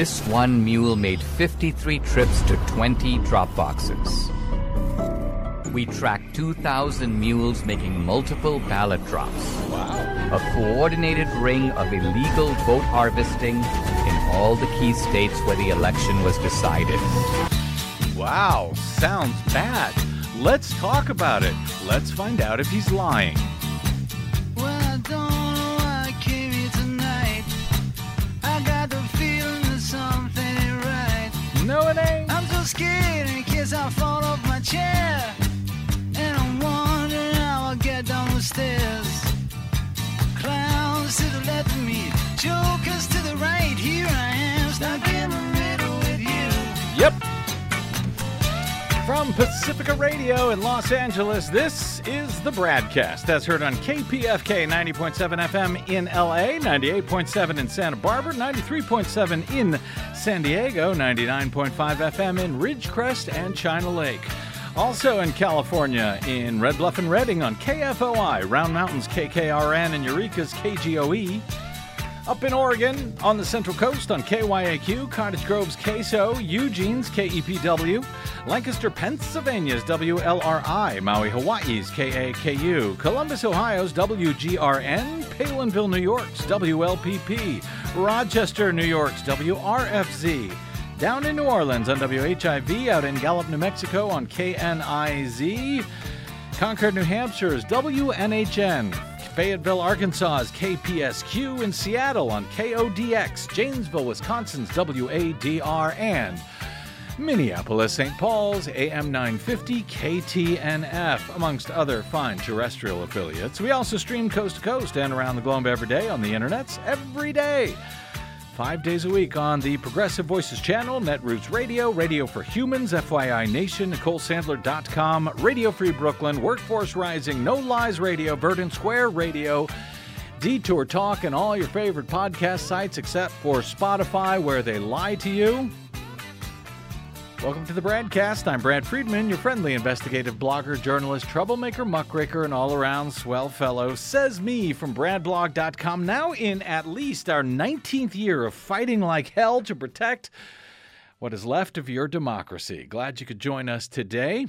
this one mule made 53 trips to 20 drop boxes. We tracked 2,000 mules making multiple ballot drops. Wow. A coordinated ring of illegal vote harvesting in all the key states where the election was decided. Wow. Sounds bad. Let's talk about it. Let's find out if he's lying. Scared in case I fall off my chair. And I'm wondering how I'll get down the stairs. Clowns to the left of me, jokers to the right. Here I am, stuck in the middle with you. Yep. From Pacifica Radio in Los Angeles, this is the BradCast That's heard on KPFK 90.7 FM in LA, 98.7 in Santa Barbara, 93.7 in San Diego, 99.5 FM in Ridgecrest and China Lake. Also in California, in Red Bluff and Redding on KFOI, Round Mountains KKRN, and Eureka's KGOE. Up in Oregon, on the Central Coast, on KYAQ, Cottage Grove's KSO, Eugene's KEPW, Lancaster, Pennsylvania's WLRI, Maui, Hawaii's KAKU, Columbus, Ohio's WGRN, Palenville, New York's WLPP, Rochester, New York's WRFZ, down in New Orleans on WHIV, out in Gallup, New Mexico on KNIZ, Concord, New Hampshire's WNHN, Fayetteville, Arkansas's KPSQ, in Seattle on KODX, Janesville, Wisconsin's WADR, and Minneapolis, St. Paul's, AM 950, KTNF, amongst other fine terrestrial affiliates. We also stream coast to coast and around the globe every day on the internets, every day. Five days a week on the Progressive Voices channel, Netroots Radio, Radio for Humans, FYI Nation, NicoleSandler.com, Radio Free Brooklyn, Workforce Rising, No Lies Radio, Verdant Square Radio, Detour Talk, and all your favorite podcast sites except for Spotify, where they lie to you. Welcome to the BradCast. I'm Brad Friedman, your friendly investigative blogger, journalist, troublemaker, muckraker, and all around swell fellow. Says me from BradBlog.com, now in at least our 19th year of fighting like hell to protect what is left of your democracy. Glad you could join us today.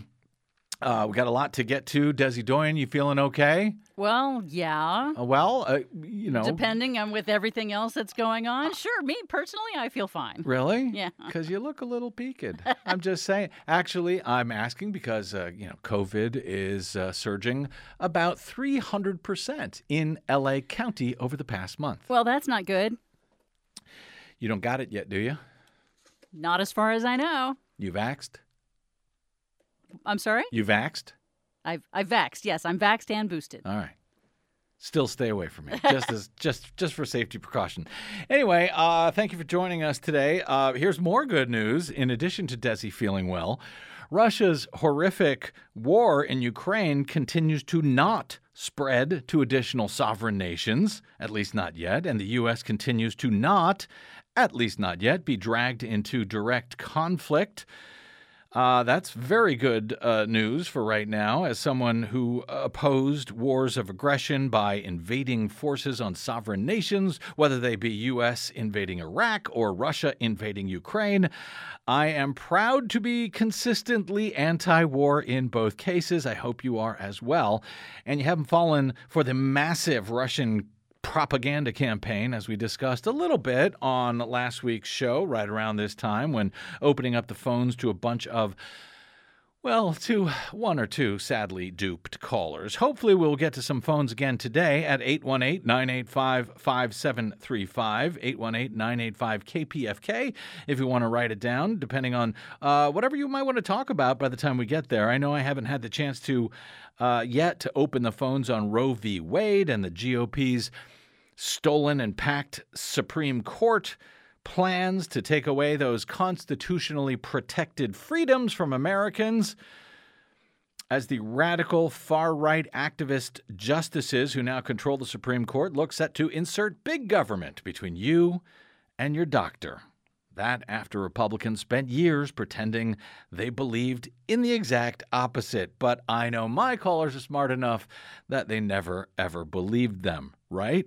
Uh, we got a lot to get to. Desi Doyen, you feeling okay? Well, yeah. Uh, well, uh, you know. Depending on with everything else that's going on. Sure, me personally, I feel fine. Really? Yeah. Because you look a little peaked. I'm just saying. Actually, I'm asking because, uh, you know, COVID is uh, surging about 300% in LA County over the past month. Well, that's not good. You don't got it yet, do you? Not as far as I know. You vaxed? I'm sorry? You vaxed? I've I've vaxed. Yes, I'm vaxed and boosted. All right. Still stay away from me, just as just just for safety precaution. Anyway, uh, thank you for joining us today. Uh, here's more good news. In addition to Desi feeling well, Russia's horrific war in Ukraine continues to not spread to additional sovereign nations, at least not yet, and the U.S. continues to not, at least not yet, be dragged into direct conflict. Uh, that's very good uh, news for right now, as someone who opposed wars of aggression by invading forces on sovereign nations, whether they be U.S. invading Iraq or Russia invading Ukraine. I am proud to be consistently anti war in both cases. I hope you are as well. And you haven't fallen for the massive Russian propaganda campaign, as we discussed a little bit on last week's show, right around this time, when opening up the phones to a bunch of well, to one or two sadly duped callers. Hopefully, we'll get to some phones again today at 818 985 5735, 818 985 KPFK, if you want to write it down, depending on uh, whatever you might want to talk about by the time we get there. I know I haven't had the chance to uh, yet to open the phones on Roe v. Wade and the GOP's stolen and packed Supreme Court plans to take away those constitutionally protected freedoms from Americans as the radical far right activist justices who now control the Supreme Court look set to insert big government between you and your doctor. That after Republicans spent years pretending they believed in the exact opposite. But I know my callers are smart enough that they never, ever believed them, right?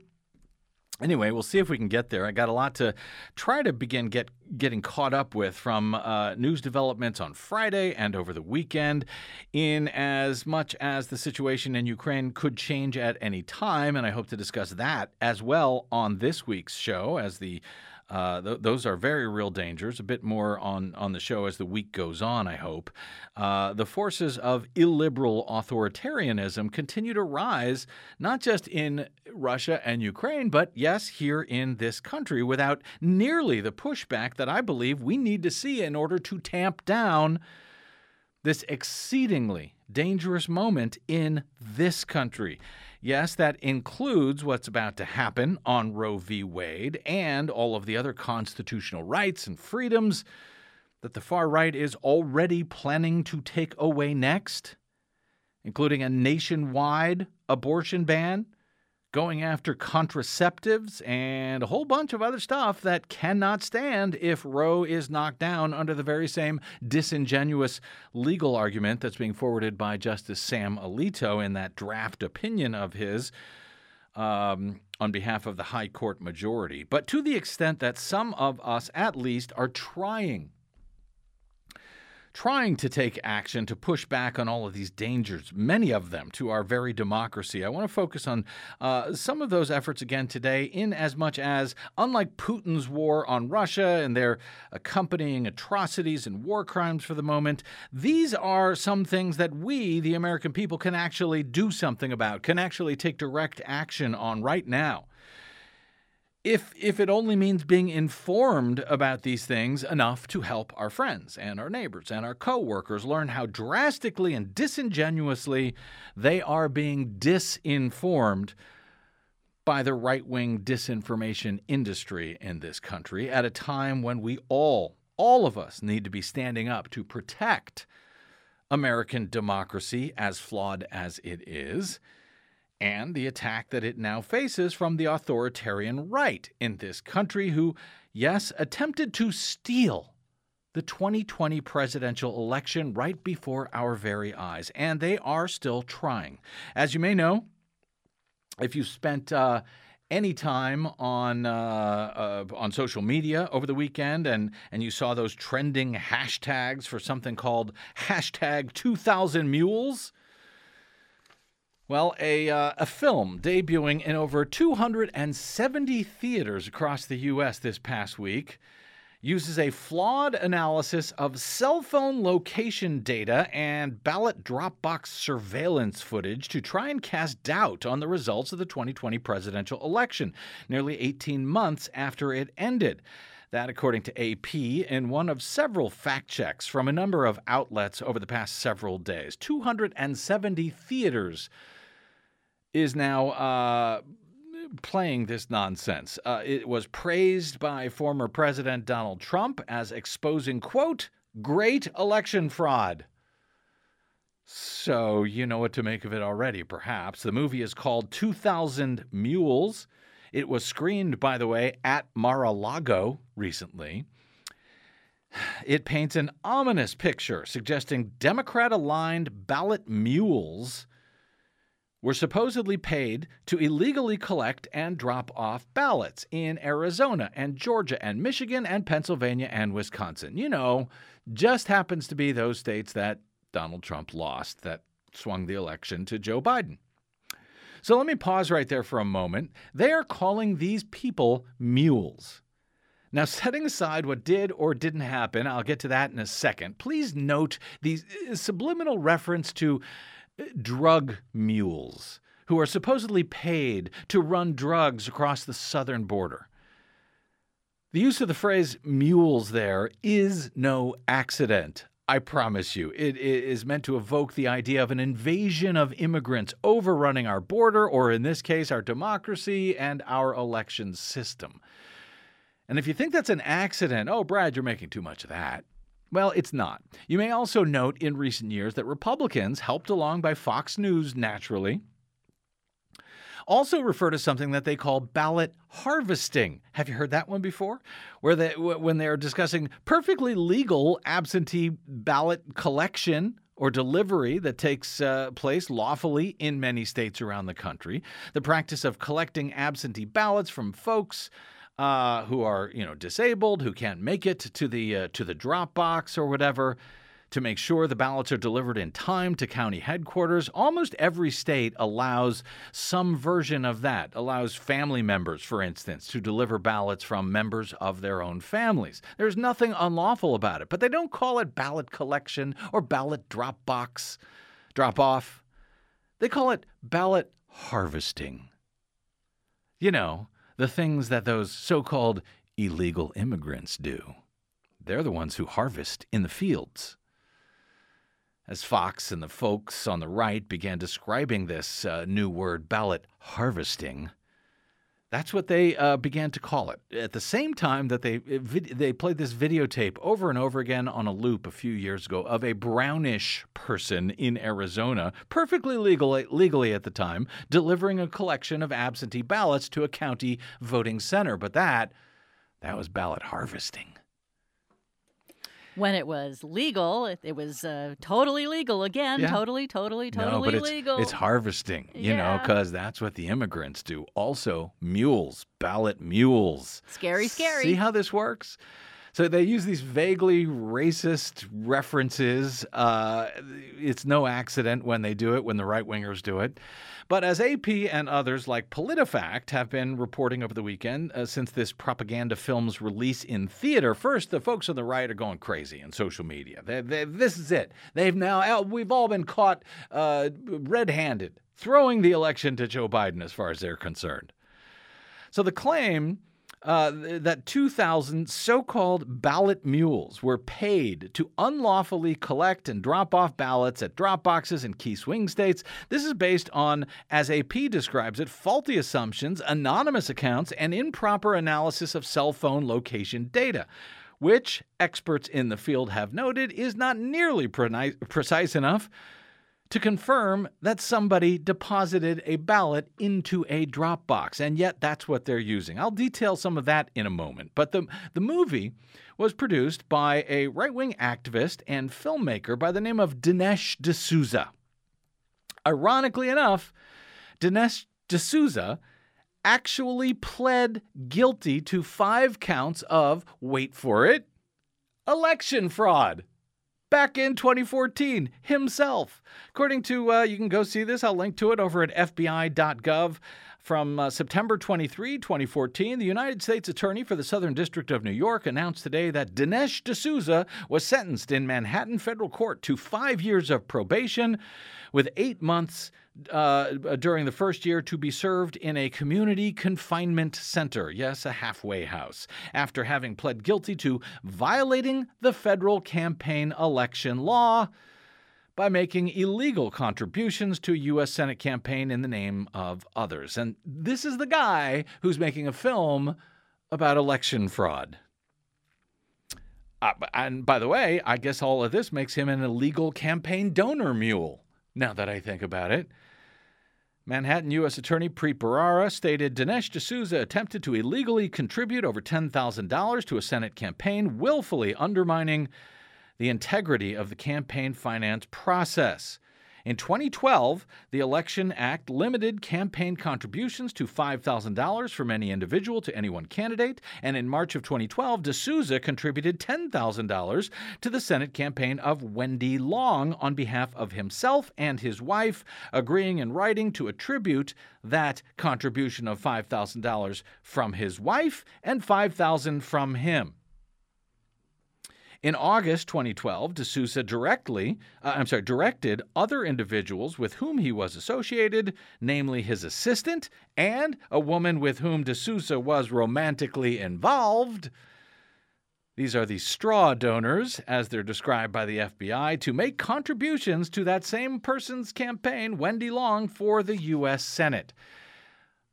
Anyway, we'll see if we can get there. I got a lot to try to begin get getting caught up with from uh, news developments on Friday and over the weekend, in as much as the situation in Ukraine could change at any time, and I hope to discuss that as well on this week's show as the uh, th- those are very real dangers. A bit more on, on the show as the week goes on, I hope. Uh, the forces of illiberal authoritarianism continue to rise, not just in Russia and Ukraine, but yes, here in this country, without nearly the pushback that I believe we need to see in order to tamp down this exceedingly dangerous moment in this country. Yes, that includes what's about to happen on Roe v. Wade and all of the other constitutional rights and freedoms that the far right is already planning to take away next, including a nationwide abortion ban going after contraceptives and a whole bunch of other stuff that cannot stand if Roe is knocked down under the very same disingenuous legal argument that's being forwarded by Justice Sam Alito in that draft opinion of his. Um, on behalf of the High Court majority, but to the extent that some of us, at least, are trying trying to take action to push back on all of these dangers, many of them to our very democracy. I want to focus on uh, some of those efforts again today, in as much as, unlike Putin's war on Russia and their accompanying atrocities and war crimes for the moment, these are some things that we, the American people, can actually do something about, can actually take direct action on right now if if it only means being informed about these things enough to help our friends and our neighbors and our coworkers learn how drastically and disingenuously they are being disinformed by the right-wing disinformation industry in this country at a time when we all all of us need to be standing up to protect American democracy as flawed as it is and the attack that it now faces from the authoritarian right in this country, who, yes, attempted to steal the 2020 presidential election right before our very eyes. And they are still trying. As you may know, if you spent uh, any time on uh, uh, on social media over the weekend and and you saw those trending hashtags for something called hashtag 2000 mules well, a, uh, a film debuting in over 270 theaters across the U.S. this past week uses a flawed analysis of cell phone location data and ballot Dropbox surveillance footage to try and cast doubt on the results of the 2020 presidential election, nearly 18 months after it ended. That, according to AP, in one of several fact checks from a number of outlets over the past several days. 270 theaters is now uh, playing this nonsense. Uh, it was praised by former President Donald Trump as exposing, quote, great election fraud. So you know what to make of it already, perhaps. The movie is called 2000 Mules. It was screened, by the way, at Mar a Lago recently. It paints an ominous picture suggesting Democrat aligned ballot mules were supposedly paid to illegally collect and drop off ballots in Arizona and Georgia and Michigan and Pennsylvania and Wisconsin. You know, just happens to be those states that Donald Trump lost that swung the election to Joe Biden. So let me pause right there for a moment. They are calling these people mules. Now, setting aside what did or didn't happen, I'll get to that in a second. Please note the uh, subliminal reference to drug mules who are supposedly paid to run drugs across the southern border. The use of the phrase mules there is no accident. I promise you. It is meant to evoke the idea of an invasion of immigrants overrunning our border, or in this case, our democracy and our election system. And if you think that's an accident, oh, Brad, you're making too much of that. Well, it's not. You may also note in recent years that Republicans, helped along by Fox News naturally, also refer to something that they call ballot harvesting. Have you heard that one before? Where they when they're discussing perfectly legal absentee ballot collection or delivery that takes uh, place lawfully in many states around the country. The practice of collecting absentee ballots from folks uh, who are, you know, disabled, who can't make it to the uh, to the drop box or whatever to make sure the ballots are delivered in time to county headquarters. Almost every state allows some version of that, allows family members, for instance, to deliver ballots from members of their own families. There's nothing unlawful about it, but they don't call it ballot collection or ballot drop box, drop off. They call it ballot harvesting. You know, the things that those so called illegal immigrants do. They're the ones who harvest in the fields. As Fox and the folks on the right began describing this uh, new word, ballot harvesting, that's what they uh, began to call it. At the same time that they they played this videotape over and over again on a loop a few years ago of a brownish person in Arizona, perfectly legal legally at the time, delivering a collection of absentee ballots to a county voting center. But that that was ballot harvesting when it was legal, it, it was uh, totally legal again. Yeah. Totally, totally, totally no, but it's, legal. It's harvesting, you know, because that's what the immigrants do. Also, mules, ballot mules. Scary, scary. See how this works? So they use these vaguely racist references. Uh, it's no accident when they do it, when the right wingers do it. But as AP and others like PolitiFact have been reporting over the weekend uh, since this propaganda film's release in theater, first, the folks on the right are going crazy in social media. They, they, this is it. They've now, we've all been caught uh, red handed, throwing the election to Joe Biden as far as they're concerned. So the claim uh, that 2,000 so called ballot mules were paid to unlawfully collect and drop off ballots at drop boxes in key swing states. This is based on, as AP describes it, faulty assumptions, anonymous accounts, and improper analysis of cell phone location data. Which experts in the field have noted is not nearly preni- precise enough to confirm that somebody deposited a ballot into a drop box. And yet that's what they're using. I'll detail some of that in a moment. But the, the movie was produced by a right wing activist and filmmaker by the name of Dinesh D'Souza. Ironically enough, Dinesh D'Souza actually pled guilty to five counts of, wait for it, election fraud back in 2014 himself. According to, uh, you can go see this, I'll link to it over at FBI.gov. From uh, September 23, 2014, the United States Attorney for the Southern District of New York announced today that Dinesh D'Souza was sentenced in Manhattan federal court to five years of probation with eight months uh, during the first year to be served in a community confinement center. Yes, a halfway house. After having pled guilty to violating the federal campaign election law by making illegal contributions to a U.S. Senate campaign in the name of others. And this is the guy who's making a film about election fraud. Uh, and by the way, I guess all of this makes him an illegal campaign donor mule, now that I think about it. Manhattan U.S. Attorney Preet Bharara stated Dinesh D'Souza attempted to illegally contribute over $10,000 to a Senate campaign, willfully undermining the integrity of the campaign finance process. In 2012, the Election Act limited campaign contributions to $5,000 from any individual to any one candidate, and in March of 2012, D'Souza contributed $10,000 to the Senate campaign of Wendy Long on behalf of himself and his wife, agreeing in writing to attribute that contribution of $5,000 from his wife and 5,000 from him. In August 2012, D'Souza directly, uh, I'm sorry, directed other individuals with whom he was associated, namely his assistant and a woman with whom D'Souza was romantically involved. These are the straw donors, as they're described by the FBI, to make contributions to that same person's campaign, Wendy Long, for the U.S. Senate.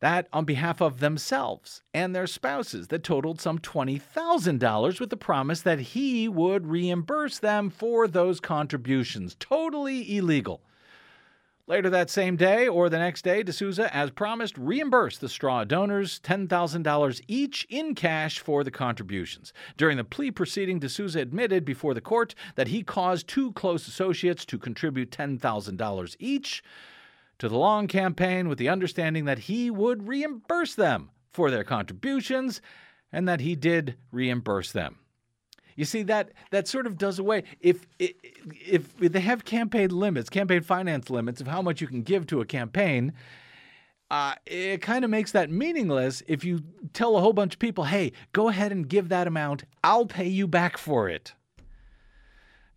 That on behalf of themselves and their spouses that totaled some $20,000 with the promise that he would reimburse them for those contributions. Totally illegal. Later that same day or the next day, D'Souza, as promised, reimbursed the straw donors $10,000 each in cash for the contributions. During the plea proceeding, D'Souza admitted before the court that he caused two close associates to contribute $10,000 each to the long campaign with the understanding that he would reimburse them for their contributions and that he did reimburse them. You see that that sort of does away if if, if they have campaign limits, campaign finance limits of how much you can give to a campaign. Uh, it kind of makes that meaningless if you tell a whole bunch of people, "Hey, go ahead and give that amount. I'll pay you back for it."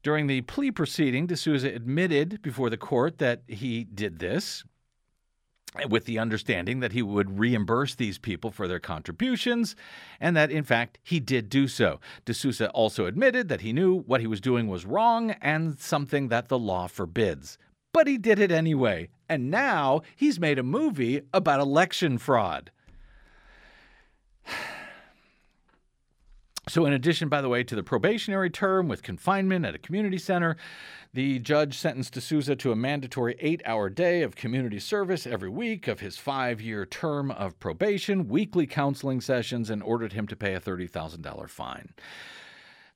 During the plea proceeding, D'Souza admitted before the court that he did this with the understanding that he would reimburse these people for their contributions, and that in fact he did do so. D'Souza also admitted that he knew what he was doing was wrong and something that the law forbids. But he did it anyway, and now he's made a movie about election fraud. So, in addition, by the way, to the probationary term with confinement at a community center, the judge sentenced D'Souza to a mandatory eight hour day of community service every week of his five year term of probation, weekly counseling sessions, and ordered him to pay a $30,000 fine.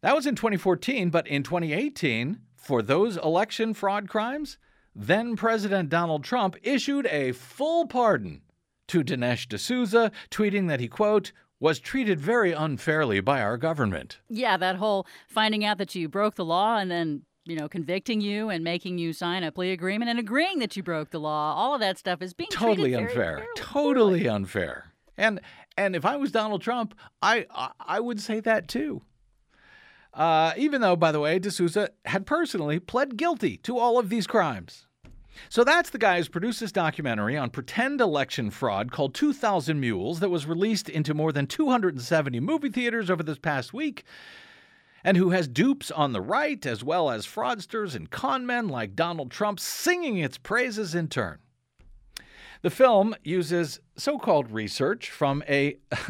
That was in 2014, but in 2018, for those election fraud crimes, then President Donald Trump issued a full pardon to Dinesh D'Souza, tweeting that he, quote, was treated very unfairly by our government. Yeah, that whole finding out that you broke the law and then, you know, convicting you and making you sign a plea agreement and agreeing that you broke the law. All of that stuff is being totally unfair. Totally unfair. And and if I was Donald Trump, I I, I would say that too. Uh, even though, by the way, D'Souza had personally pled guilty to all of these crimes. So that's the guy who's produced this documentary on pretend election fraud called 2000 Mules that was released into more than 270 movie theaters over this past week and who has dupes on the right as well as fraudsters and conmen like Donald Trump singing its praises in turn. The film uses so called research from a,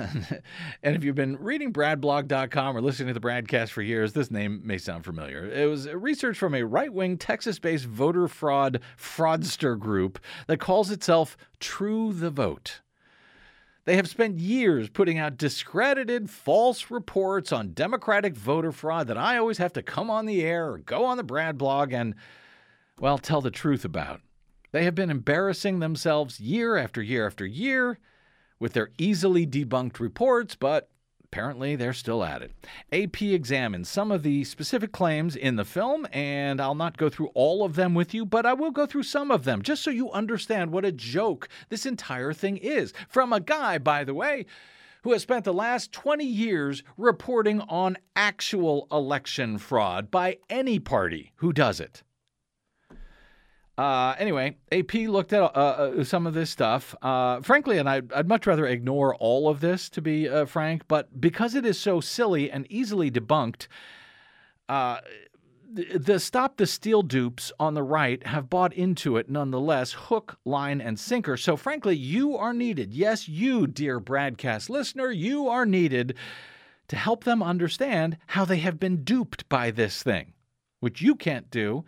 and if you've been reading BradBlog.com or listening to the BradCast for years, this name may sound familiar. It was research from a right wing Texas based voter fraud fraudster group that calls itself True the Vote. They have spent years putting out discredited false reports on Democratic voter fraud that I always have to come on the air or go on the Brad blog and, well, tell the truth about. They have been embarrassing themselves year after year after year with their easily debunked reports, but apparently they're still at it. AP examines some of the specific claims in the film, and I'll not go through all of them with you, but I will go through some of them just so you understand what a joke this entire thing is. From a guy, by the way, who has spent the last 20 years reporting on actual election fraud by any party who does it. Uh, anyway, AP looked at uh, uh, some of this stuff. Uh, frankly, and I'd, I'd, much rather ignore all of this, to be uh, frank, but because it is so silly and easily debunked, uh, the, Stop the Steal dupes on the right have bought into it nonetheless, hook, line, and sinker. So, frankly, you are needed. Yes, you, dear BradCast listener, you are needed to help them understand how they have been duped by this thing, which you can't do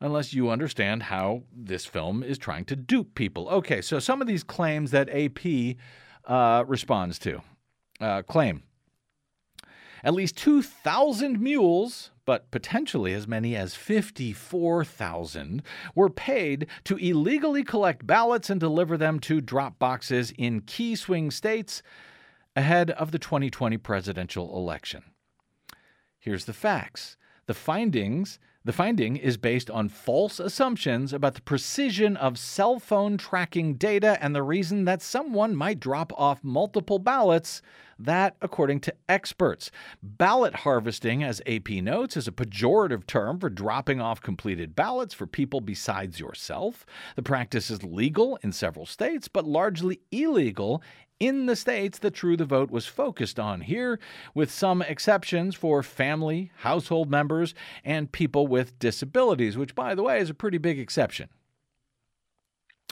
unless you understand how this film is trying to dupe people. Okay, so some of these claims that AP uh, responds to uh, claim at least 2,000 mules, but potentially as many as 54,000, were paid to illegally collect ballots and deliver them to drop boxes in key swing states ahead of the 2020 presidential election. Here's the facts. The findings the finding is based on false assumptions about the precision of cell phone tracking data and the reason that someone might drop off multiple ballots. That, according to experts. Ballot harvesting, as AP notes, is a pejorative term for dropping off completed ballots for people besides yourself. The practice is legal in several states, but largely illegal in the states that True the Vote was focused on here, with some exceptions for family, household members, and people with disabilities, which, by the way, is a pretty big exception.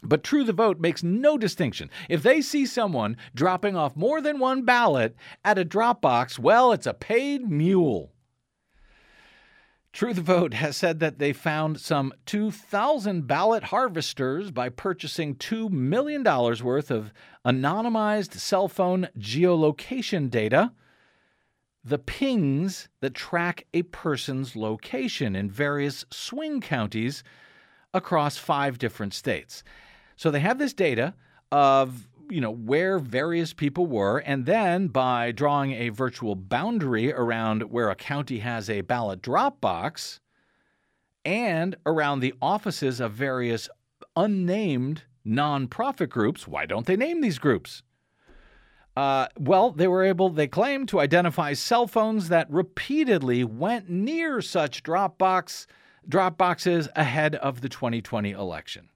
But True the Vote makes no distinction. If they see someone dropping off more than one ballot at a drop box, well, it's a paid mule. True the Vote has said that they found some 2,000 ballot harvesters by purchasing $2 million worth of anonymized cell phone geolocation data, the pings that track a person's location in various swing counties across five different states. So they have this data of you know where various people were and then by drawing a virtual boundary around where a county has a ballot drop box and around the offices of various unnamed nonprofit groups why don't they name these groups uh, well, they were able, they claim, to identify cell phones that repeatedly went near such drop box drop boxes ahead of the 2020 election.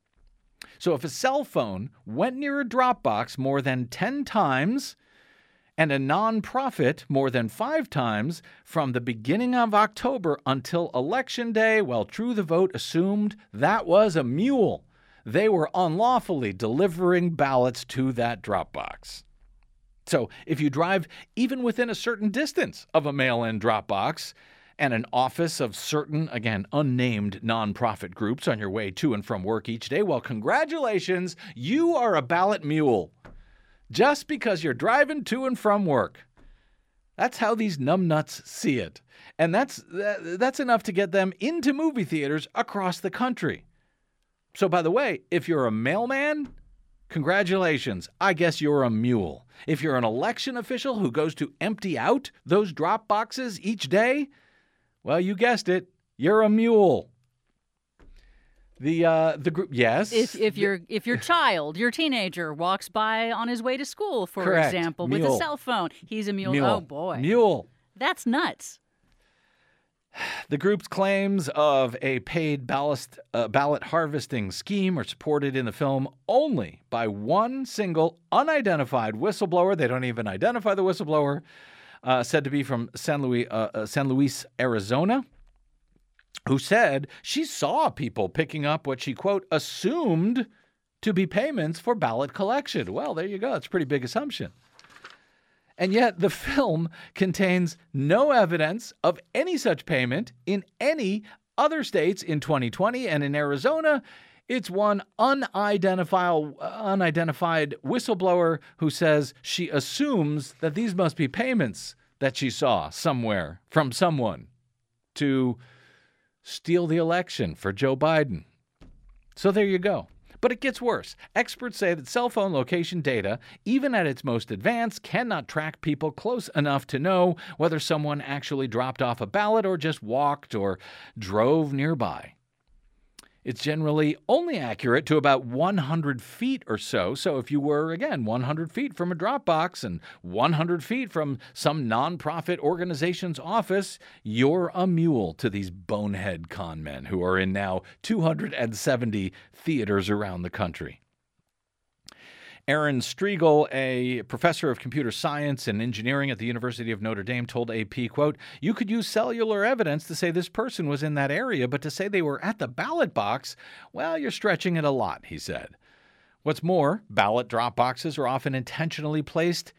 So if a cell phone went near a Dropbox more than 10 times and a nonprofit more than five times from the beginning of October until Election Day, well, True the Vote assumed that was a mule. They were unlawfully delivering ballots to that Dropbox. So if you drive even within a certain distance of a mail in Dropbox, and an office of certain, again, unnamed nonprofit groups on your way to and from work each day, well, congratulations, you are a ballot mule. Just because you're driving to and from work. That's how these numbnuts see it. And that's, that's enough to get them into movie theaters across the country. So, by the way, if you're a mailman, congratulations. I guess you're a mule. If you're an election official who goes to empty out those drop boxes each day, well, you guessed it. You're a mule. The uh, the group yes. If if your if your child, your teenager walks by on his way to school, for Correct. example, Mule. with a cell phone, he's a mule. mule. Oh boy, Mule. that's nuts. The group's claims of a paid ballast, uh, ballot harvesting scheme are supported in the film only by one single unidentified whistleblower. They don't even identify the whistleblower, uh, said to be from San Luis, uh, uh, San Luis, Arizona, who said she saw people picking up what she, quote, assumed to be payments for ballot collection. Well, there you go. It's a pretty big assumption. And yet, the film contains no evidence of any such payment in any other states in 2020. And in Arizona, it's one unidentified, unidentified whistleblower who says she assumes that these must be payments that she saw somewhere from someone to steal the election for Joe Biden. So there you go. But it gets worse. Experts say that cell phone location data, even at its most advanced, cannot track people close enough to know whether someone actually dropped off a ballot or just walked or drove nearby. It's generally only accurate to about 100 feet or so. So if you were, again, 100 feet from a Dropbox and 100 feet from some nonprofit organization's office, you're a mule to these bonehead con men who are in now 270 theaters around the country. Aaron Striegel, a professor of computer science and engineering at the University of Notre Dame, told AP, quote, You could use cellular evidence to say this person was in that area, but to say they were at the ballot box, well, you're stretching it a lot, he said. What's more, ballot drop boxes are often intentionally placed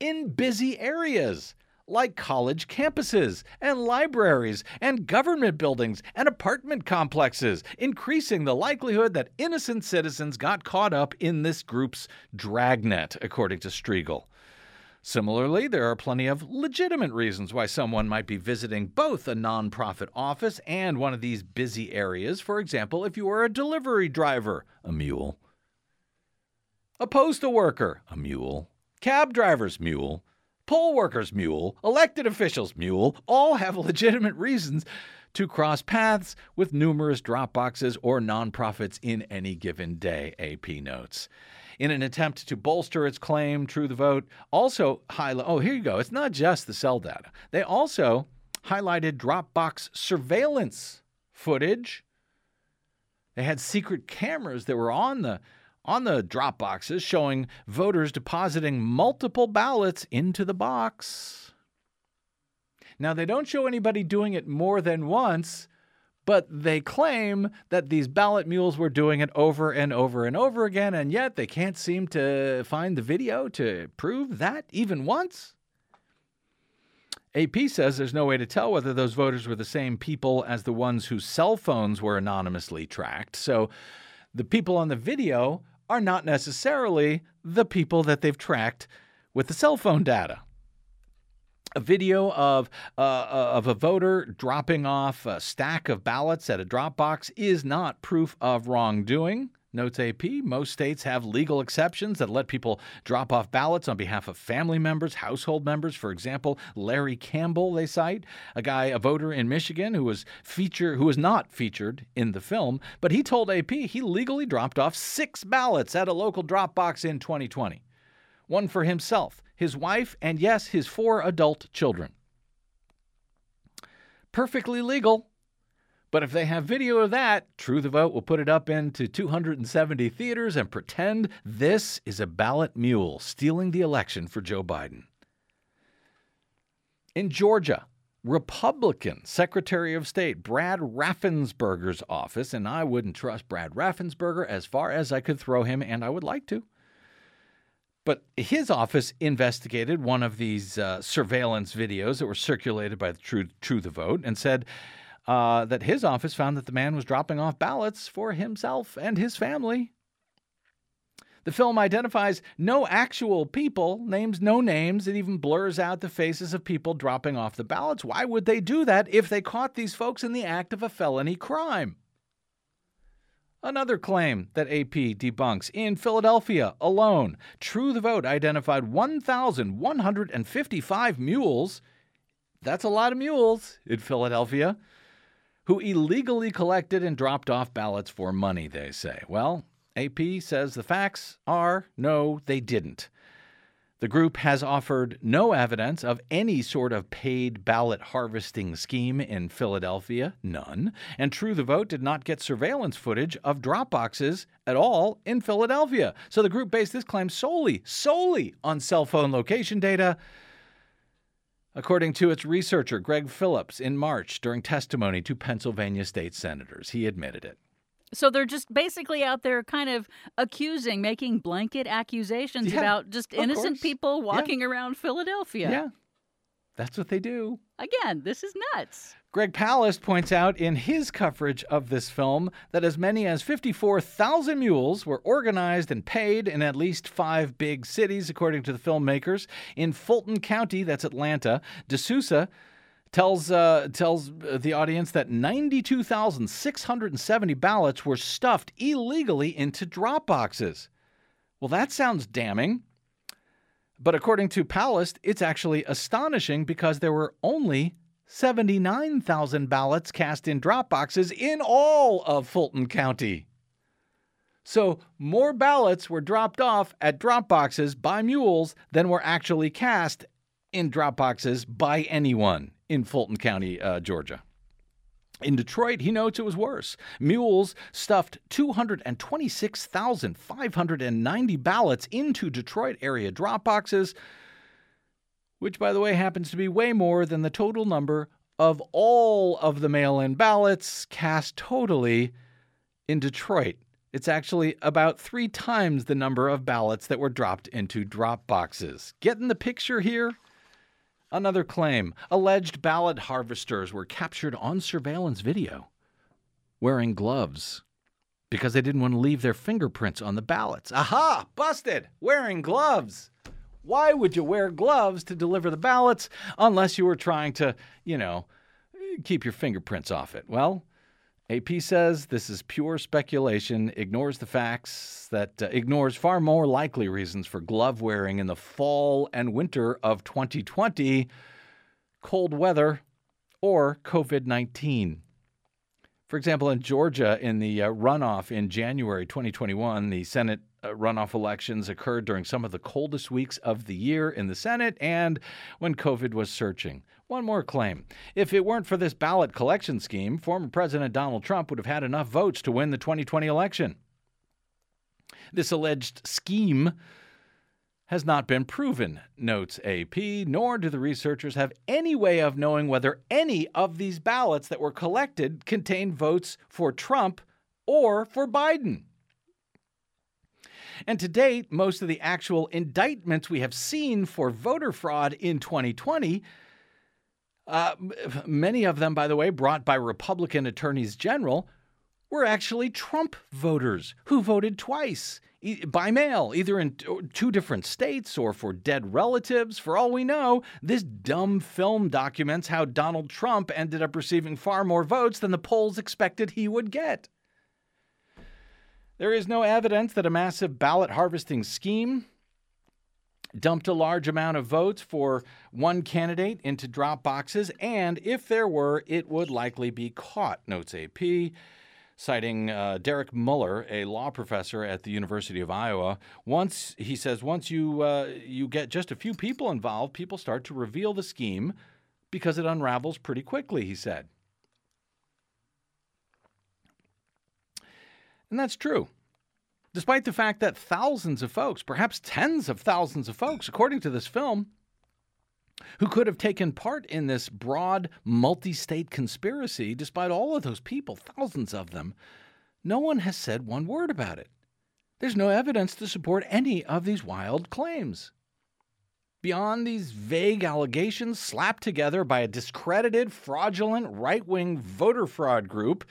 in busy areas like college campuses and libraries and government buildings and apartment complexes, increasing the likelihood that innocent citizens got caught up in this group's dragnet, according to Striegel. Similarly, there are plenty of legitimate reasons why someone might be visiting both a nonprofit office and one of these busy areas. For example, if you are a delivery driver, a mule, a postal worker, a mule, cab driver's mule, poll workers' mule, elected officials' mule, all have legitimate reasons to cross paths with numerous drop boxes or nonprofits in any given day, AP notes. In an attempt to bolster its claim, True the Vote also highlight. Oh, here you go. It's not just the cell data. They also highlighted Dropbox surveillance footage. They had secret cameras that were on the on the drop boxes showing voters depositing multiple ballots into the box. Now, they don't show anybody doing it more than once, but they claim that these ballot mules were doing it over and over and over again, and yet they can't seem to find the video to prove that even once. AP says there's no way to tell whether those voters were the same people as the ones whose cell phones were anonymously tracked. So the people on the video are not necessarily the people that they've tracked with the cell phone data. A video of uh, of a voter dropping off a stack of ballots at a drop box is not proof of wrongdoing. Notes AP, most states have legal exceptions that let people drop off ballots on behalf of family members, household members. For example, Larry Campbell, they cite, a guy, a voter in Michigan who was feature who was not featured in the film, but he told AP he legally dropped off six ballots at a local drop box in 2020. One for himself, his wife, and yes, his four adult children. Perfectly legal. But if they have video of that, True the Vote will put it up into 270 theaters and pretend this is a ballot mule stealing the election for Joe Biden. In Georgia, Republican Secretary of State Brad Raffensperger's office, and I wouldn't trust Brad Raffensperger as far as I could throw him, and I would like to. But his office investigated one of these uh, surveillance videos that were circulated by the True the Vote and said uh, that his office found that the man was dropping off ballots for himself and his family. The film identifies no actual people, names no names. It even blurs out the faces of people dropping off the ballots. Why would they do that if they caught these folks in the act of a felony crime? Another claim that AP debunks in Philadelphia alone, True the Vote identified 1,155 mules. That's a lot of mules in Philadelphia who illegally collected and dropped off ballots for money, they say. Well, AP says the facts are no, they didn't. The group has offered no evidence of any sort of paid ballot harvesting scheme in Philadelphia, none. And True the Vote did not get surveillance footage of drop boxes at all in Philadelphia. So the group based this claim solely, solely on cell phone location data according to its researcher, Greg Phillips, in March during testimony to Pennsylvania state senators. He admitted it. So they're just basically out there kind of accusing, making blanket accusations Yeah, about just innocent course. people walking around Philadelphia. Yeah, that's what they do. Again, this is nuts. Greg Palast points out in his coverage of this film that as many as 54,000 mules were organized and paid in at least five big cities, according to the filmmakers. In Fulton County, that's Atlanta, D'Souza tells uh, tells the audience that 92,670 ballots were stuffed illegally into drop boxes. Well, that sounds damning. But according to Palast, it's actually astonishing because there were only 79,000 ballots cast in drop boxes in all of Fulton County. So, more ballots were dropped off at drop boxes by mules than were actually cast in drop boxes by anyone in Fulton County, uh, Georgia. In Detroit, he notes it was worse. Mules stuffed 226,590 ballots into Detroit area drop boxes, which, by the way, happens to be way more than the total number of all of the mail in ballots cast totally in Detroit. It's actually about three times the number of ballots that were dropped into drop boxes. Getting the picture here? Another claim alleged ballot harvesters were captured on surveillance video wearing gloves because they didn't want to leave their fingerprints on the ballots. Aha! Busted! Wearing gloves. Why would you wear gloves to deliver the ballots unless you were trying to, you know, keep your fingerprints off it? Well, AP says this is pure speculation, ignores the facts, that uh, ignores far more likely reasons for glove wearing in the fall and winter of 2020, cold weather, or COVID 19. For example, in Georgia, in the uh, runoff in January 2021, the Senate uh, runoff elections occurred during some of the coldest weeks of the year in the Senate and when COVID was surging. One more claim. If it weren't for this ballot collection scheme, former President Donald Trump would have had enough votes to win the 2020 election. This alleged scheme has not been proven, notes AP, nor do the researchers have any way of knowing whether any of these ballots that were collected contained votes for Trump or for Biden. And to date, most of the actual indictments we have seen for voter fraud in 2020 uh, many of them, by the way, brought by Republican attorneys general, were actually Trump voters who voted twice by mail, either in two different states or for dead relatives. For all we know, this dumb film documents how Donald Trump ended up receiving far more votes than the polls expected he would get. There is no evidence that a massive ballot harvesting scheme dumped a large amount of votes for one candidate into drop boxes, and if there were, it would likely be caught, notes AP. Citing uh, Derek Muller, a law professor at the University of Iowa, once he says, once you uh, you get just a few people involved, people start to reveal the scheme because it unravels pretty quickly. He said, and that's true despite the fact that thousands of folks, perhaps tens of thousands of folks, according to this film, who could have taken part in this broad multi state conspiracy, despite all of those people, thousands of them, no one has said one word about it. There's no evidence to support any of these wild claims. Beyond these vague allegations slapped together by a discredited, fraudulent, right wing voter fraud group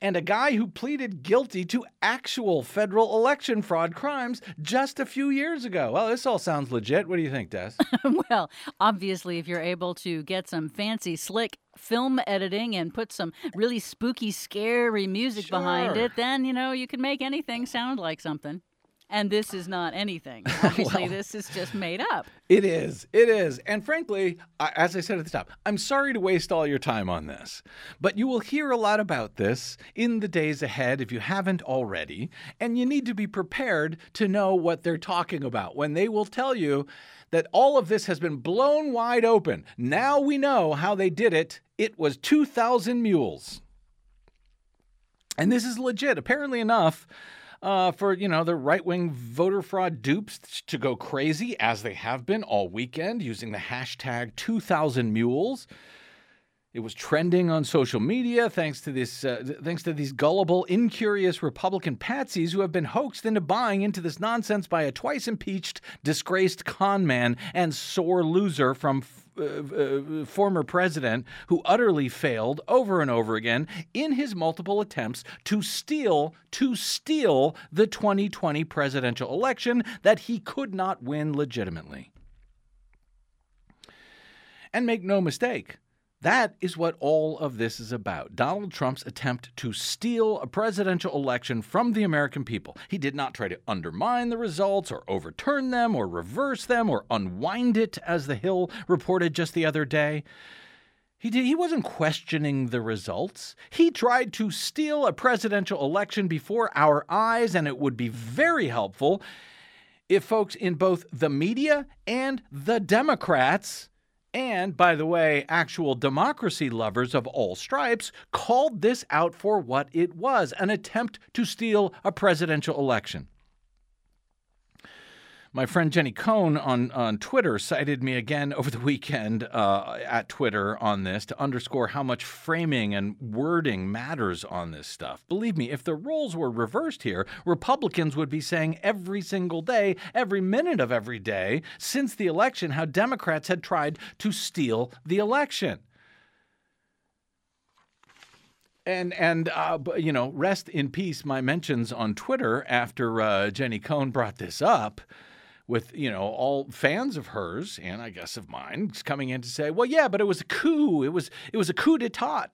and a guy who pleaded guilty to actual federal election fraud crimes just a few years ago. Well, this all sounds legit. What do you think, Des? well, obviously, if you're able to get some fancy, slick film editing and put some really spooky, scary music sure. behind it, then, you know, you can make anything sound like something. And this is not anything. Obviously, well, this is just made up. It is. It is. And frankly, as I said at the top, I'm sorry to waste all your time on this. But you will hear a lot about this in the days ahead if you haven't already. And you need to be prepared to know what they're talking about when they will tell you that all of this has been blown wide open. Now we know how they did it. It was 2,000 mules. And this is legit. Apparently enough, uh, for you know the right-wing voter fraud dupes to go crazy as they have been all weekend using the hashtag 2000 mules. It was trending on social media thanks to this uh, thanks to these gullible incurious republican patsies who have been hoaxed into buying into this nonsense by a twice impeached disgraced con man and sore loser from uh, uh, former president who utterly failed over and over again in his multiple attempts to steal to steal the 2020 presidential election that he could not win legitimately. And make no mistake, that is what all of this is about. Donald Trump's attempt to steal a presidential election from the American people. He did not try to undermine the results or overturn them or reverse them or unwind it, as The Hill reported just the other day. He, did, he wasn't questioning the results. He tried to steal a presidential election before our eyes, and it would be very helpful if folks in both the media and the Democrats and, by the way, actual democracy lovers of all stripes called this out for what it was an attempt to steal a presidential election. My friend Jenny Cohn on, on Twitter cited me again over the weekend uh, at Twitter on this to underscore how much framing and wording matters on this stuff. Believe me, if the roles were reversed here, Republicans would be saying every single day, every minute of every day since the election, how Democrats had tried to steal the election and and uh, you know, rest in peace. My mentions on Twitter after uh, Jenny Cohn brought this up with you know all fans of hers and I guess of mine coming in to say, well, yeah, but it was a coup. It was it was a coup d'état.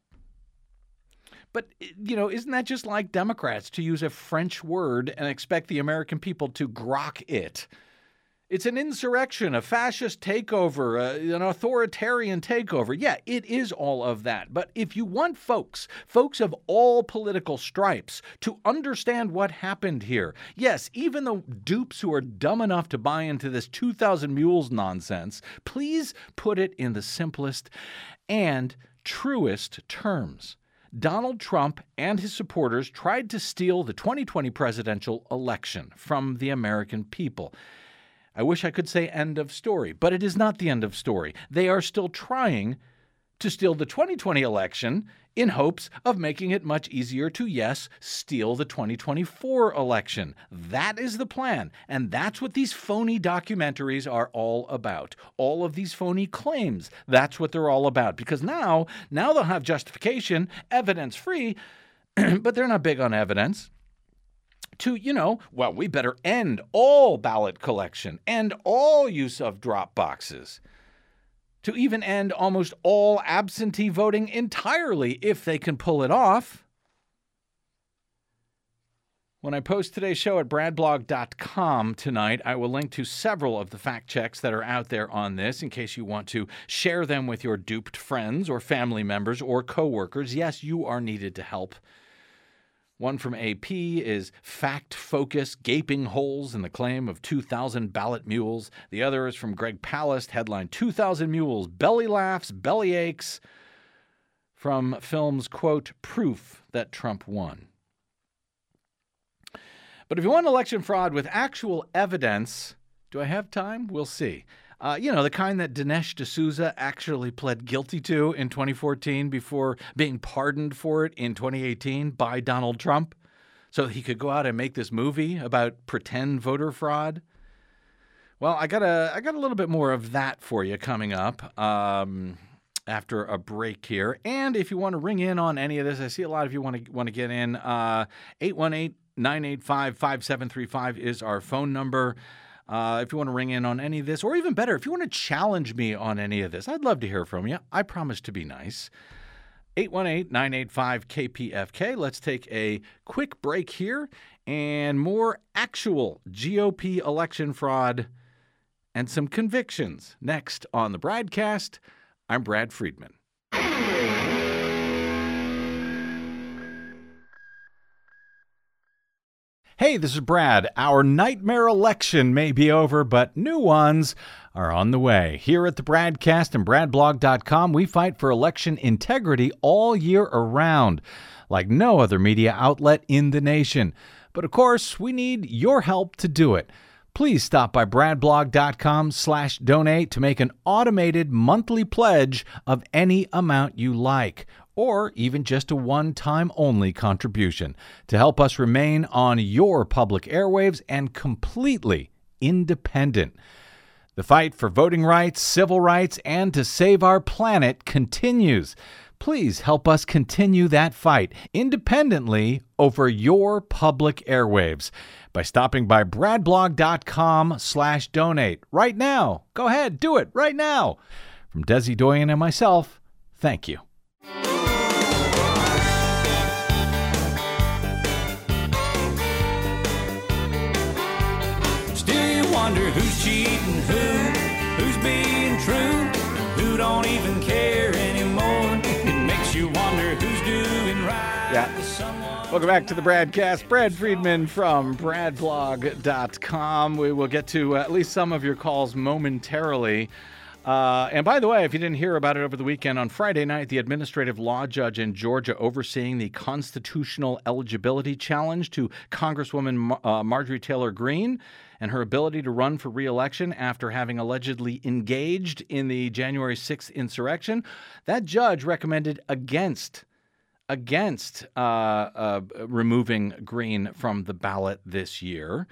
But eh, you know, isn't that just like Democrats to use a French word and expect the American people to grok it? It's an insurrection, a fascist takeover, uh, an authoritarian takeover. Yeah, it is all of that. But if you want folks, folks of all political stripes, to understand what happened here, yes, even the dupes who are dumb enough to buy into this 2,000 mules nonsense, please put it in the simplest and truest terms. Donald Trump and his supporters tried to steal the 2020 presidential election from the American people. I wish I could say end of story, but it is not the end of story. They are still trying to steal the 2020 election in hopes of making it much easier to, yes, steal the 2024 election. That is the plan. And that's what these phony documentaries are all about. All of these phony claims. That's what they're all about. Because now, now they'll have justification, evidence free, but they're not big on evidence to, you know, well, we better end all ballot collection, end all use of drop boxes, to even end almost all absentee voting entirely if they can pull it off. When I post today's show at bradblog.com tonight, I will link to several of the fact checks that are out there on this in case you want to share them with your duped friends or family members or coworkers. Yes, you are needed to help. One from AP is Fact Focus Gaping Holes in the Claim of 2,000 Ballot Mules. The other is from Greg Palast, headline 2,000 Mules, Belly Laughs, Belly Aches, from film's quote, Proof that Trump won. But if you want election fraud with actual evidence, do I have time? We'll see. Uh, you know, the kind that Dinesh D'Souza actually pled guilty to in 2014 before being pardoned for it in 2018 by Donald Trump so he could go out and make this movie about pretend voter fraud. Well, I got a I got a little bit more of that for you coming up um, after a break here. And if you want to ring in on any of this, I see a lot of you want to want to get in. Uh, 818 985 5735 is our phone number. Uh, if you want to ring in on any of this, or even better, if you want to challenge me on any of this, I'd love to hear from you. I promise to be nice. 818 985 KPFK. Let's take a quick break here and more actual GOP election fraud and some convictions next on the BradCast. I'm Brad Friedman. Hey, this is Brad. Our nightmare election may be over, but new ones are on the way. Here at the Bradcast and BradBlog.com, we fight for election integrity all year around, like no other media outlet in the nation. But of course, we need your help to do it. Please stop by bradblog.com slash donate to make an automated monthly pledge of any amount you like or even just a one time only contribution to help us remain on your public airwaves and completely independent. The fight for voting rights, civil rights, and to save our planet continues. Please help us continue that fight independently over your public airwaves by stopping by bradblog.com slash donate right now. Go ahead, do it right now. From Desi Doyen and myself, thank you. Wonder who's cheating who, who's being true, who don't even care anymore. It makes you wonder who's doing right. Yeah. Welcome back to the BradCast. Brad Friedman from bradblog.com. We will get to at least some of your calls momentarily. Uh, and by the way, if you didn't hear about it over the weekend, on Friday night, the administrative law judge in Georgia overseeing the constitutional eligibility challenge to Congresswoman uh, Marjorie Taylor Greene and her ability to run for reelection after having allegedly engaged in the January 6th insurrection, that judge recommended against against uh, uh, removing Greene from the ballot this year.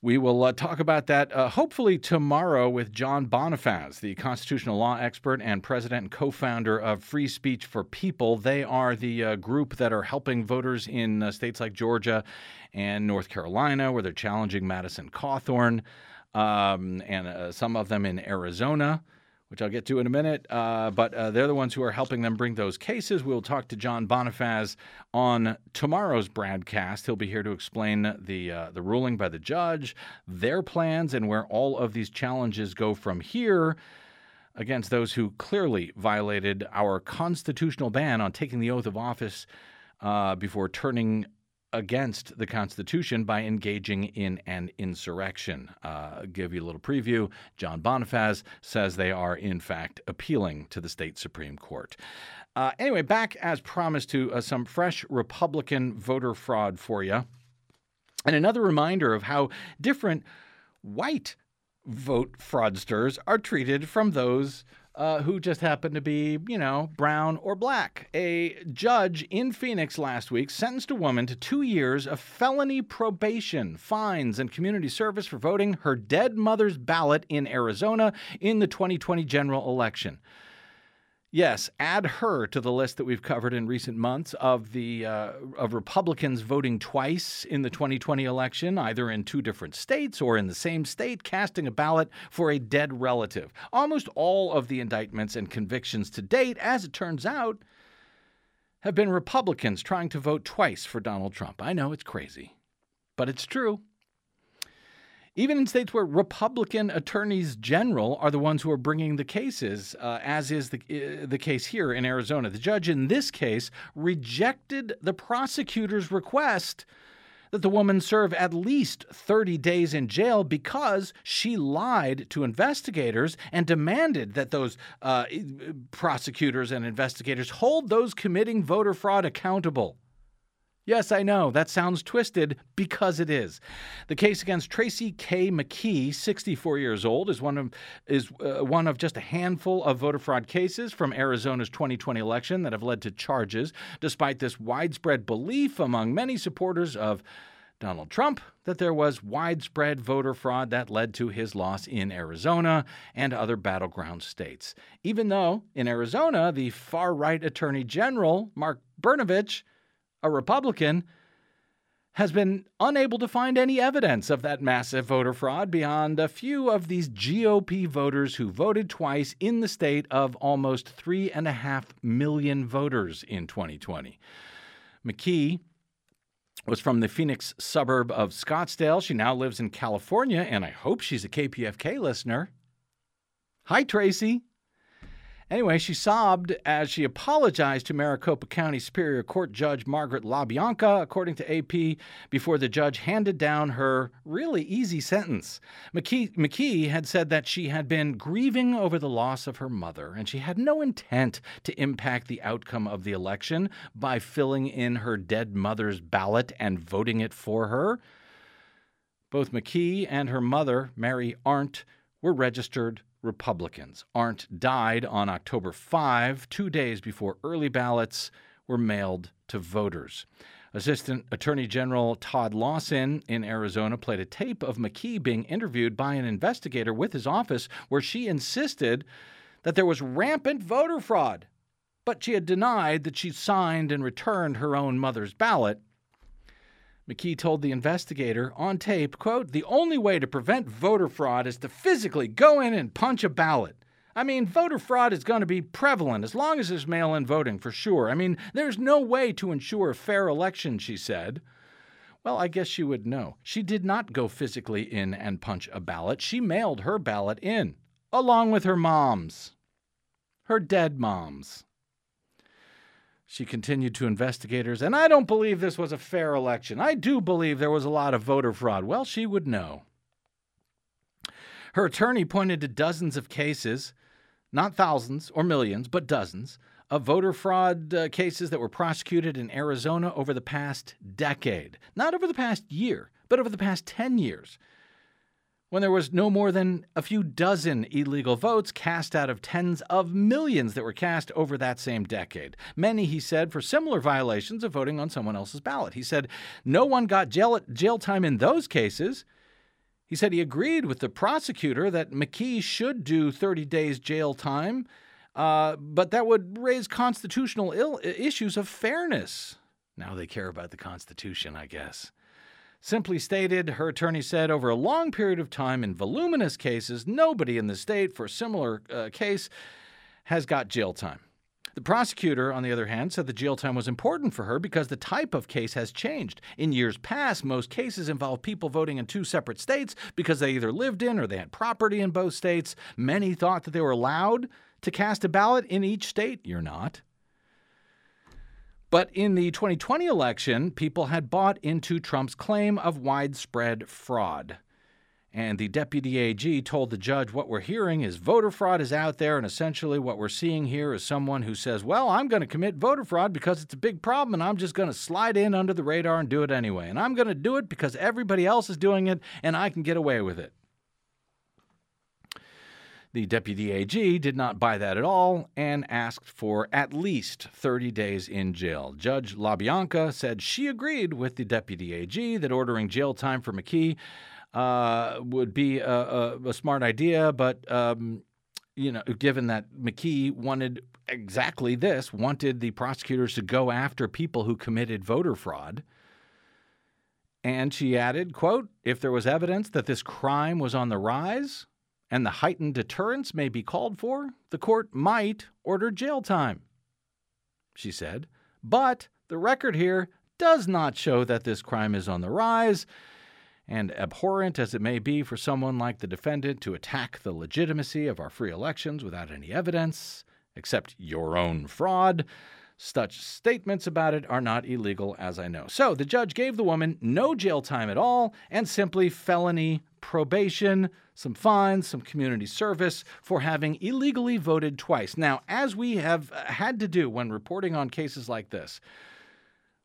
We will uh, talk about that uh, hopefully tomorrow with John Bonifaz, the constitutional law expert and president and co founder of Free Speech for People. They are the uh, group that are helping voters in uh, states like Georgia and North Carolina, where they're challenging Madison Cawthorn, um, and uh, some of them in Arizona which I'll get to in a minute. Uh, but uh, they're the ones who are helping them bring those cases. We'll talk to John Bonifaz on tomorrow's BradCast. He'll be here to explain the uh, the ruling by the judge, their plans, and where all of these challenges go from here against those who clearly violated our constitutional ban on taking the oath of office uh, before turning against the Constitution by engaging in an insurrection. Uh, give you a little preview. John Bonifaz says they are, in fact, appealing to the state Supreme Court. Uh, anyway, back as promised to uh, some fresh Republican voter fraud for you. And another reminder of how different white vote fraudsters are treated from those uh, who just happened to be, you know, brown or black. A judge in Phoenix last week sentenced a woman to two years of felony probation, fines, and community service for voting her dead mother's ballot in Arizona in the 2020 general election. Yes, add her to the list that we've covered in recent months of the uh, of Republicans voting twice in the 2020 election, either in two different states or in the same state, casting a ballot for a dead relative. Almost all of the indictments and convictions to date, as it turns out, have been Republicans trying to vote twice for Donald Trump. I know it's crazy, but it's true. Even in states where Republican attorneys general are the ones who are bringing the cases, uh, as is the, uh, the case here in Arizona. The judge in this case rejected the prosecutor's request that the woman serve at least 30 days in jail because she lied to investigators and demanded that those uh, prosecutors and investigators hold those committing voter fraud accountable. Yes, I know, that sounds twisted because it is. The case against Tracy K. McKee, 64 years old, is one of is uh, one of just a handful of voter fraud cases from Arizona's 2020 election that have led to charges despite this widespread belief among many supporters of Donald Trump that there was widespread voter fraud that led to his loss in Arizona and other battleground states. Even though in Arizona, the far right Attorney General, Mark Brnovich, a Republican, has been unable to find any evidence of that massive voter fraud beyond a few of these GOP voters who voted twice in the state of almost three and a half million voters in 2020. McKee was from the Phoenix suburb of Scottsdale. She now lives in California, and I hope she's a KPFK listener. Hi, Tracy. Anyway, she sobbed as she apologized to Maricopa County Superior Court Judge Margaret LaBianca, according to AP, before the judge handed down her really easy sentence. McKee, McKee had said that she had been grieving over the loss of her mother, and she had no intent to impact the outcome of the election by filling in her dead mother's ballot and voting it for her. Both McKee and her mother, Mary Arndt, were registered Republicans. Arndt died on October 5, two days before early ballots were mailed to voters. Assistant Attorney General Todd Lawson in Arizona played a tape of McKee being interviewed by an investigator with his office where she insisted that there was rampant voter fraud, but she had denied that she signed and returned her own mother's ballot McKee told the investigator on tape, quote, "The only way to prevent voter fraud is to physically go in and punch a ballot." I mean, voter fraud is going to be prevalent as long as there's mail in voting, for sure. I mean, there's no way to ensure a fair election, she said. Well, I guess she would know. She did not go physically in and punch a ballot. She mailed her ballot in, along with her mom's, her dead mom's. She continued to investigators, and I don't believe this was a fair election. I do believe there was a lot of voter fraud. Well, she would know. Her attorney pointed to dozens of cases, not thousands or millions, but dozens, of voter fraud uh, cases that were prosecuted in Arizona over the past decade. Not over the past year, but over the past 10 years when there was no more than a few dozen illegal votes cast out of tens of millions that were cast over that same decade. Many, he said, for similar violations of voting on someone else's ballot. He said no one got jail, jail time in those cases. He said he agreed with the prosecutor that McKee should do 30 days jail time, uh, but that would raise constitutional Ill- issues of fairness. Now they care about the Constitution, I guess. Simply stated, her attorney said over a long period of time in voluminous cases, nobody in the state for a similar uh, case has got jail time. The prosecutor, on the other hand, said the jail time was important for her because the type of case has changed. In years past, most cases involved people voting in two separate states because they either lived in or they had property in both states. Many thought that they were allowed to cast a ballot in each state. You're not. But in the 2020 election, people had bought into Trump's claim of widespread fraud. And the deputy AG told the judge what we're hearing is voter fraud is out there, and essentially what we're seeing here is someone who says, Well, I'm going to commit voter fraud because it's a big problem, and I'm just going to slide in under the radar and do it anyway. And I'm going to do it because everybody else is doing it, and I can get away with it. The deputy AG did not buy that at all and asked for at least 30 days in jail. Judge LaBianca said she agreed with the deputy AG that ordering jail time for McKee uh, would be a, a, a, smart idea, but um, you know, given that McKee wanted exactly this, wanted the prosecutors to go after people who committed voter fraud. And she added, quote, if there was evidence that this crime was on the rise, and the heightened deterrence may be called for, the court might order jail time. She said, but the record here does not show that this crime is on the rise, and abhorrent as it may be for someone like the defendant to attack the legitimacy of our free elections without any evidence, except your own fraud, such statements about it are not illegal, as I know. So the judge gave the woman no jail time at all and simply felony probation, some fines, some community service for having illegally voted twice. Now, as we have uh, had to do when reporting on cases like this,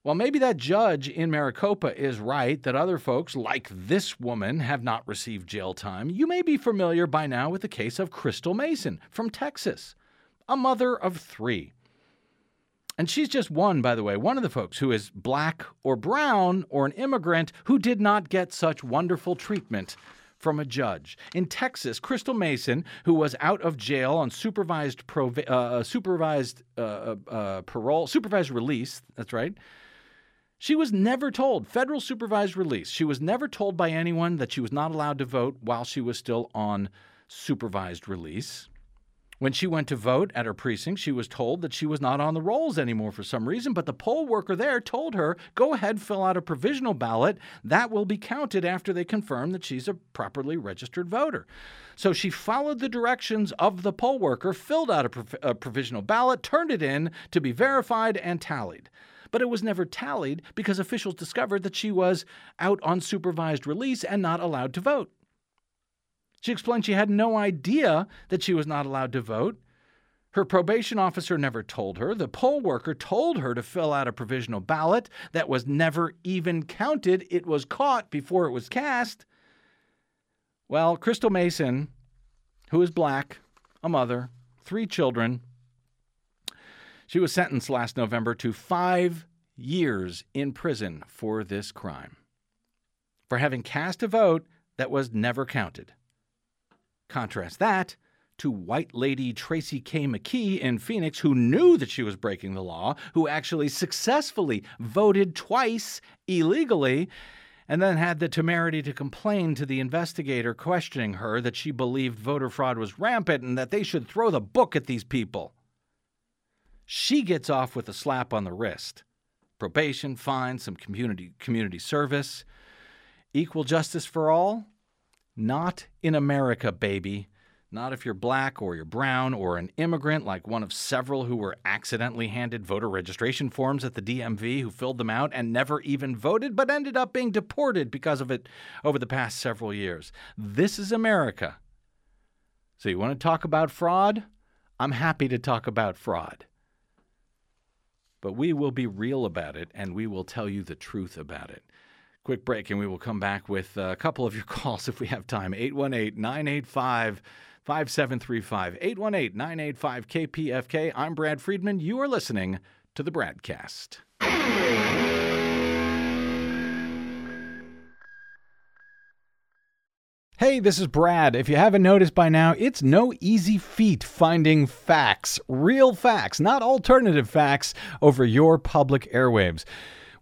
well, maybe that judge in Maricopa is right that other folks, like this woman, have not received jail time. You may be familiar by now with the case of Crystal Mason from Texas, a mother of three. And she's just one, by the way, one of the folks who is black or brown or an immigrant who did not get such wonderful treatment from a judge. In Texas, Crystal Mason, who was out of jail on supervised prov- uh, supervised uh, uh, uh, parole, supervised release, that's right. She was never told, federal supervised release. She was never told by anyone that she was not allowed to vote while she was still on supervised release. When she went to vote at her precinct, she was told that she was not on the rolls anymore for some reason, but the poll worker there told her, go ahead, fill out a provisional ballot. That will be counted after they confirm that she's a properly registered voter. So she followed the directions of the poll worker, filled out a, prov- a provisional ballot, turned it in to be verified and tallied but it was never tallied because officials discovered that she was out on supervised release and not allowed to vote. She explained she had no idea that she was not allowed to vote. Her probation officer never told her. The poll worker told her to fill out a provisional ballot that was never even counted. It was caught before it was cast. Well, Crystal Mason, who is black, a mother, three children, she was sentenced last November to five years in prison for this crime, for having cast a vote that was never counted. Contrast that to white lady Tracy K. McKee in Phoenix, who knew that she was breaking the law, who actually successfully voted twice illegally, and then had the temerity to complain to the investigator questioning her that she believed voter fraud was rampant and that they should throw the book at these people. She gets off with a slap on the wrist. Probation, fine, some community community service. Equal justice for all? Not in America, baby. Not if you're black or you're brown or an immigrant, like one of several who were accidentally handed voter registration forms at the DMV who filled them out and never even voted, but ended up being deported because of it over the past several years. This is America. So, you want to talk about fraud? I'm happy to talk about fraud. But we will be real about it and we will tell you the truth about it. Quick break, and we will come back with uh, a couple of your calls if we have time. 818 985 5735. 818 985 KPFK. I'm Brad Friedman. You are listening to the BradCast. Hey, this is Brad. If you haven't noticed by now, it's no easy feat finding facts, real facts, not alternative facts, over your public airwaves.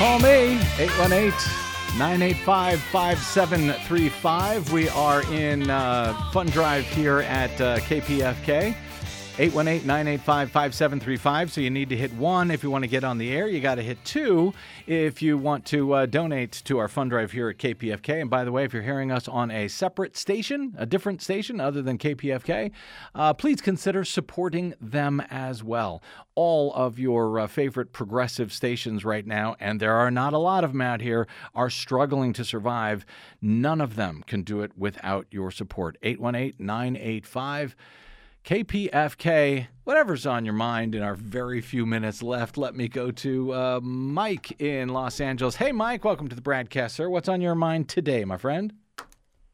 Call me 818 985 5735. We are in uh, Fun Drive here at uh, KPFK. 818 985 5735. So you need to hit one if you want to get on the air. You got to hit two if you want to uh, donate to our fund drive here at KPFK. And by the way, if you're hearing us on a separate station, a different station other than KPFK, uh, please consider supporting them as well. All of your uh, favorite progressive stations right now, and there are not a lot of them out here, are struggling to survive. None of them can do it without your support. 818 985 KPFK, whatever's on your mind in our very few minutes left, let me go to uh, Mike in Los Angeles. Hey, Mike, welcome to the BradCast, sir. What's on your mind today, my friend?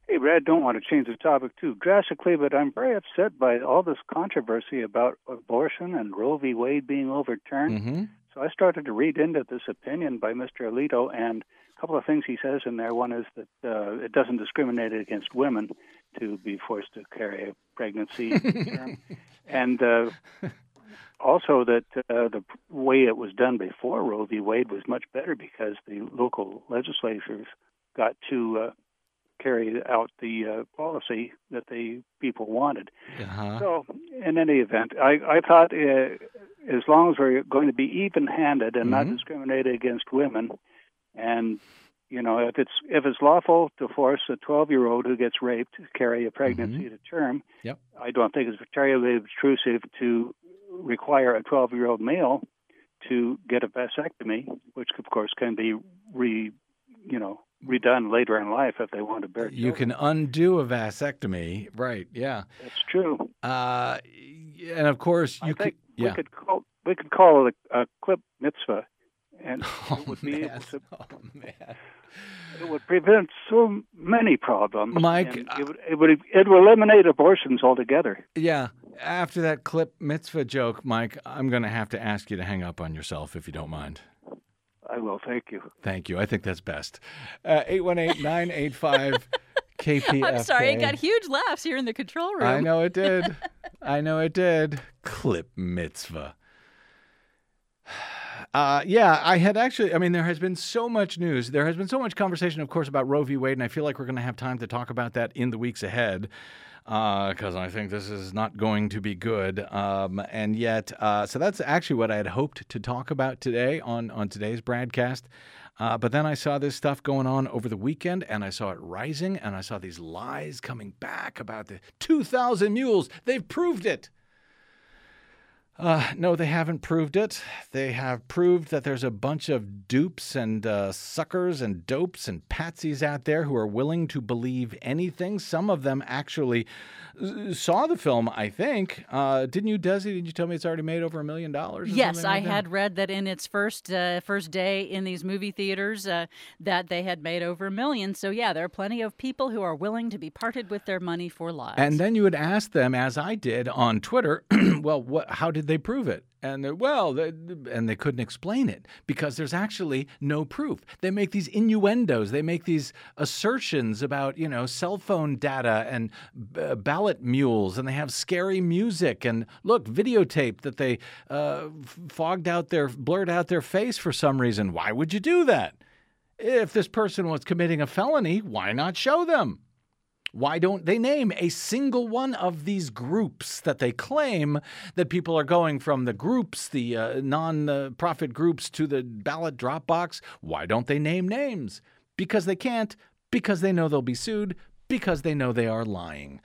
Hey, Brad, don't want to change the topic too drastically, but I'm very upset by all this controversy about abortion and Roe v. Wade being overturned. Mm-hmm. So I started to read into this opinion by Mr. Alito, and a couple of things he says in there. One is that uh, it doesn't discriminate against women to be forced to carry a pregnancy, and uh, also that uh, the way it was done before Roe v. Wade was much better because the local legislatures got to uh, carry out the uh, policy that the people wanted. Uh-huh. So, in any event, I, I thought uh, as long as we're going to be even-handed and not Mhm. discriminate against women, and you know, if it's if it's lawful to force a 12-year-old who gets raped to carry a pregnancy to term, Yep. I don't think it's terribly obtrusive to require a 12-year-old male to get a vasectomy, which of course can be re, you know, redone later in life if they want to bear. You children. can undo a vasectomy, right? Yeah. That's true. Uh, and of course, you could. Yeah. we could call we could call it a, a clip mitzvah, and Oh, it would be able man. to, Oh, man. It would prevent so many problems. Mike, it would, it would it would eliminate abortions altogether. Yeah. After that clip mitzvah joke, Mike, I'm going to have to ask you to hang up on yourself if you don't mind. I will. Thank you. Thank you. I think that's best. Uh, 818 985 KPFK. I'm sorry, it got huge laughs here in the control room. I know it did. I know it did. Clip mitzvah. Uh, yeah, I had actually, I mean, there has been so much news. There has been so much conversation, of course, about Roe v. Wade, and I feel like we're going to have time to talk about that in the weeks ahead because I think this is not going to be good. Um, and yet, uh, so that's actually what I had hoped to talk about today on, on today's BradCast. Uh, but then I saw this stuff going on over the weekend, and I saw it rising, and I saw these lies coming back about the 2,000 mules. They've proved it. Uh, no, they haven't proved it. They have proved that there's a bunch of dupes and uh, suckers and dopes and patsies out there who are willing to believe anything. Some of them actually uh, saw the film, I think. Uh, didn't you, Desi? Did you tell me it's already made over a million dollars? Yes, something I that? had read that in its first uh, first day in these movie theaters uh, that they had made over a million. So yeah, there are plenty of people who are willing to be parted with their money for lies. And then you would ask them, as I did on Twitter, well, what, how did they prove it? And they're, well, they, and they couldn't explain it because there's actually no proof. They make these innuendos, they make these assertions about, you know, cell phone data and b- ballot mules, and they have scary music and look, videotape that they uh, fogged out their, blurred out their face for some reason. Why would you do that? If this person was committing a felony, why not show them? Why don't they name a single one of these groups that they claim that people are going from the groups, the uh, non profit groups, to the ballot drop box? Why don't they name names? Because they can't, because they know they'll be sued, because they know they are lying.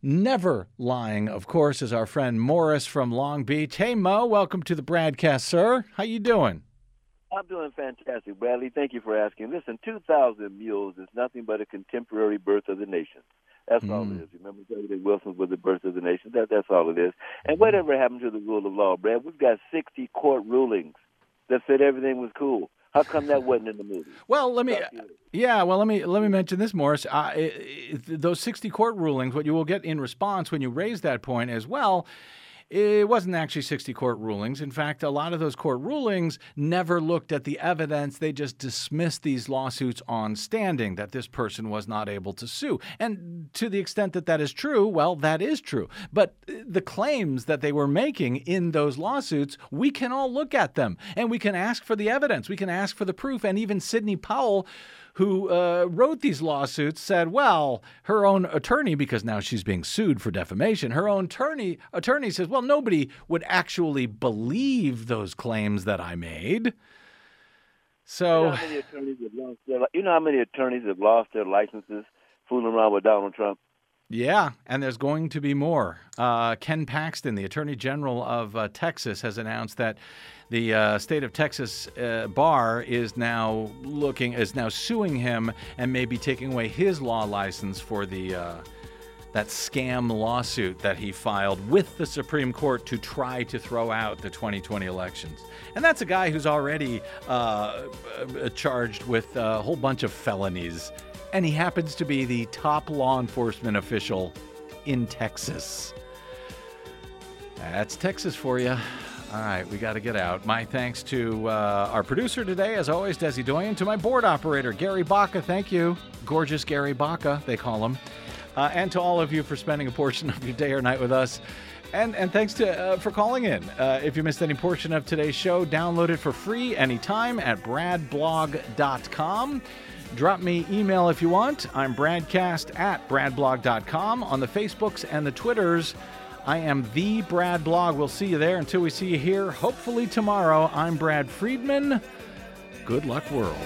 Never lying, of course, is our friend Morris from Long Beach. Hey Mo, welcome to the BradCast, sir. How you doing? I'm doing fantastic, Bradley. Thank you for asking. Listen, 2,000 Mules is nothing but a contemporary birth of the nation. That's all Mm. it is. Remember, President Wilson was the birth of the nation. That, that's all it is. And whatever happened to the rule of law, Brad? We've got 60 court rulings that said everything was cool. How come that wasn't in the movie? Well, let me. Talk to you. Yeah, well, let me let me mention this, Morris. Uh, i i those sixty court rulings, what you will get in response when you raise that point as well, it wasn't actually 60 court rulings. In fact, a lot of those court rulings never looked at the evidence. They just dismissed these lawsuits on standing that this person was not able to sue. And to the extent that that is true, well, that is true. But uh, the claims that they were making in those lawsuits, we can all look at them and we can ask for the evidence. We can ask for the proof. And even Sidney Powell who uh, wrote these lawsuits said, well, her own attorney, because now she's being sued for defamation, her own attorney attorney says, well, nobody would actually believe those claims that I made. So, you know how many attorneys have lost their, you know how many attorneys have lost their licenses fooling around with Donald Trump? Yeah, and there's going to be more. Uh, Ken Paxton, the Attorney General of uh, Texas, has announced that the uh, state of Texas uh, bar is now looking is now suing him and maybe taking away his law license for the uh, that scam lawsuit that he filed with the Supreme Court to try to throw out the 2020 elections. And that's a guy who's already uh, charged with a whole bunch of felonies. And he happens to be the top law enforcement official in Texas. That's Texas for you. All right, we got to get out. My thanks to uh, our producer today, as always, Desi Doyen, to my board operator, Gary Baca. Thank you. Gorgeous Gary Baca, they call him. Uh, and to all of you for spending a portion of your day or night with us. And, and thanks to uh, for calling in. Uh, if you missed any portion of today's show, download it for free anytime at bradblog.com. Drop me email if you want. I'm bradcast at bradblog.com on the Facebooks and the Twitters. I am the Brad Blog. We'll see you there until we see you here, hopefully tomorrow. I'm Brad Friedman. Good luck, world.